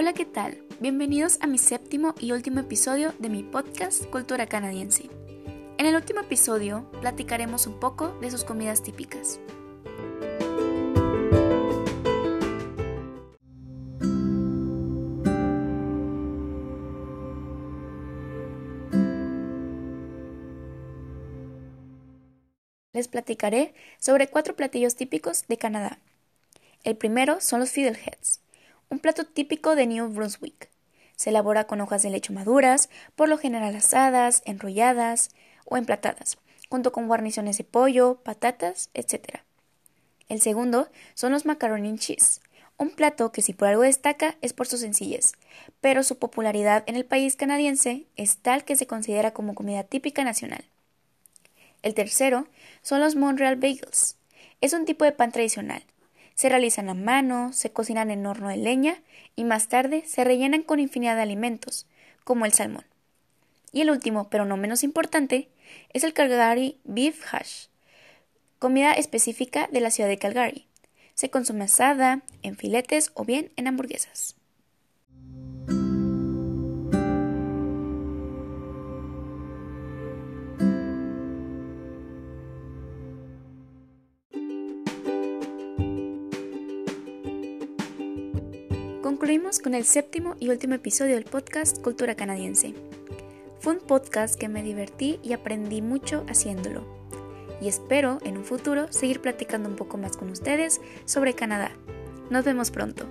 Hola, ¿qué tal? Bienvenidos a mi séptimo y último episodio de mi podcast Cultura Canadiense. En el último episodio platicaremos un poco de sus comidas típicas. Les platicaré sobre cuatro platillos típicos de Canadá. El primero son los fiddleheads, un plato típico de New Brunswick. Se elabora con hojas de leche maduras, por lo general asadas, enrolladas o emplatadas, junto con guarniciones de pollo, patatas, etc. El segundo son los macaroni and cheese, un plato que si por algo destaca es por su sencillez, pero su popularidad en el país canadiense es tal que se considera como comida típica nacional. El tercero son los Montreal Bagels. Es un tipo de pan tradicional, se realizan a mano, se cocinan en horno de leña y más tarde se rellenan con infinidad de alimentos, como el salmón. Y el último, pero no menos importante, es el Calgary Beef Hash, comida específica de la ciudad de Calgary. Se consume asada, en filetes o bien en hamburguesas. Concluimos con el séptimo y último episodio del podcast Cultura Canadiense. Fue un podcast que me divertí y aprendí mucho haciéndolo. Y espero en un futuro seguir platicando un poco más con ustedes sobre Canadá. Nos vemos pronto.